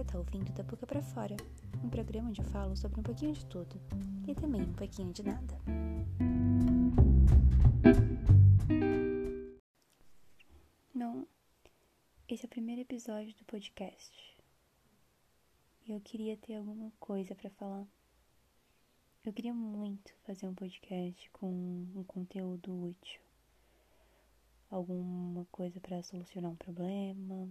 Você tá ouvindo da boca para fora, um programa onde eu falo sobre um pouquinho de tudo e também um pouquinho de nada. Bom, esse é o primeiro episódio do podcast. E eu queria ter alguma coisa para falar. Eu queria muito fazer um podcast com um conteúdo útil. Alguma coisa para solucionar um problema,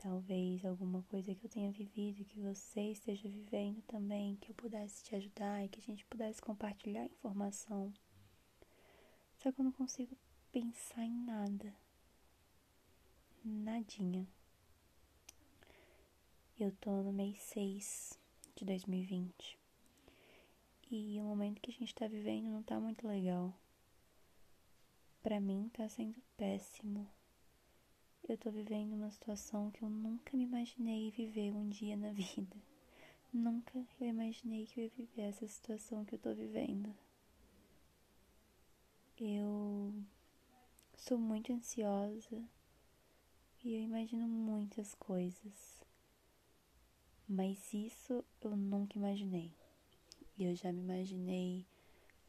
talvez alguma coisa que eu tenha vivido, que você esteja vivendo também, que eu pudesse te ajudar e que a gente pudesse compartilhar informação. Só que eu não consigo pensar em nada. Nadinha. Eu tô no mês 6 de 2020. E o momento que a gente tá vivendo não tá muito legal. Pra mim tá sendo péssimo eu tô vivendo uma situação que eu nunca me imaginei viver um dia na vida. Nunca eu imaginei que eu ia viver essa situação que eu tô vivendo. Eu sou muito ansiosa e eu imagino muitas coisas. Mas isso eu nunca imaginei. Eu já me imaginei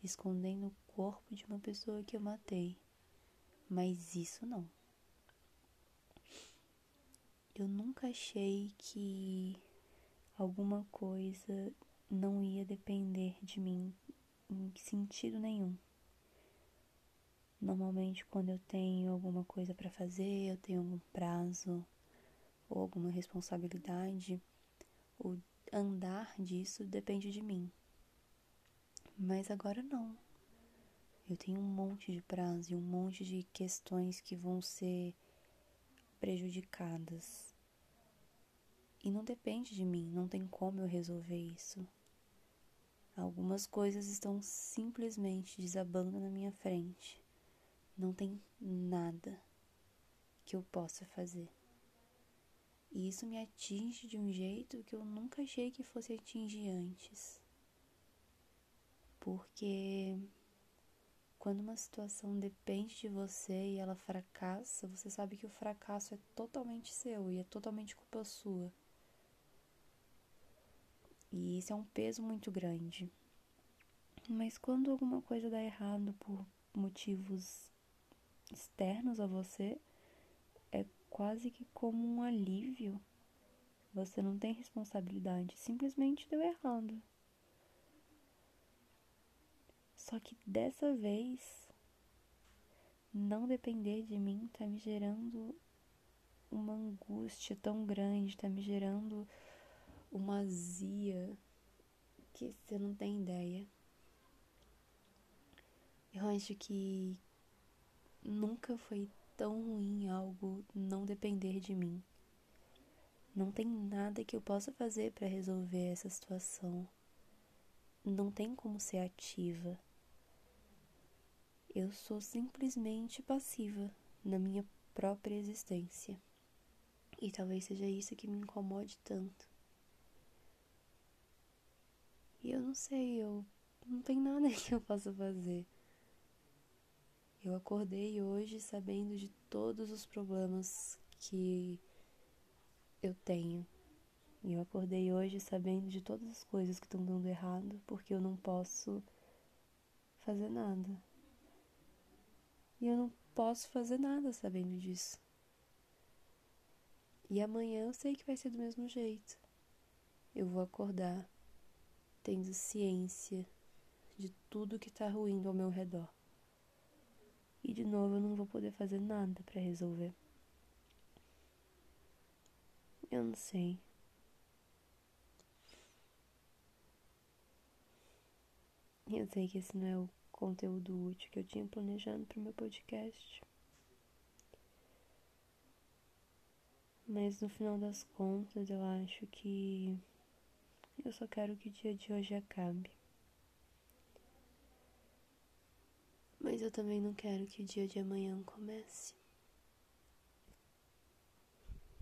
escondendo o corpo de uma pessoa que eu matei. Mas isso não. Eu nunca achei que alguma coisa não ia depender de mim em sentido nenhum. Normalmente, quando eu tenho alguma coisa para fazer, eu tenho algum prazo ou alguma responsabilidade, o andar disso depende de mim. Mas agora não. Eu tenho um monte de prazo e um monte de questões que vão ser prejudicadas e não depende de mim, não tem como eu resolver isso. Algumas coisas estão simplesmente desabando na minha frente. Não tem nada que eu possa fazer. E isso me atinge de um jeito que eu nunca achei que fosse atingir antes. Porque quando uma situação depende de você e ela fracassa, você sabe que o fracasso é totalmente seu e é totalmente culpa sua. E isso é um peso muito grande. Mas quando alguma coisa dá errado por motivos externos a você, é quase que como um alívio. Você não tem responsabilidade, simplesmente deu errado. Só que dessa vez, não depender de mim tá me gerando uma angústia tão grande, tá me gerando uma azia que você não tem ideia. Eu acho que nunca foi tão ruim algo não depender de mim. Não tem nada que eu possa fazer para resolver essa situação. Não tem como ser ativa. Eu sou simplesmente passiva na minha própria existência. E talvez seja isso que me incomode tanto. E eu não sei, eu não tem nada que eu possa fazer. Eu acordei hoje sabendo de todos os problemas que eu tenho. E eu acordei hoje sabendo de todas as coisas que estão dando errado, porque eu não posso fazer nada. E eu não posso fazer nada sabendo disso. E amanhã eu sei que vai ser do mesmo jeito. Eu vou acordar tendo ciência de tudo que está ruindo ao meu redor. E de novo eu não vou poder fazer nada para resolver. Eu não sei. Eu sei que esse não é o conteúdo útil que eu tinha planejado para o meu podcast. Mas no final das contas, eu acho que eu só quero que o dia de hoje acabe. Mas eu também não quero que o dia de amanhã comece.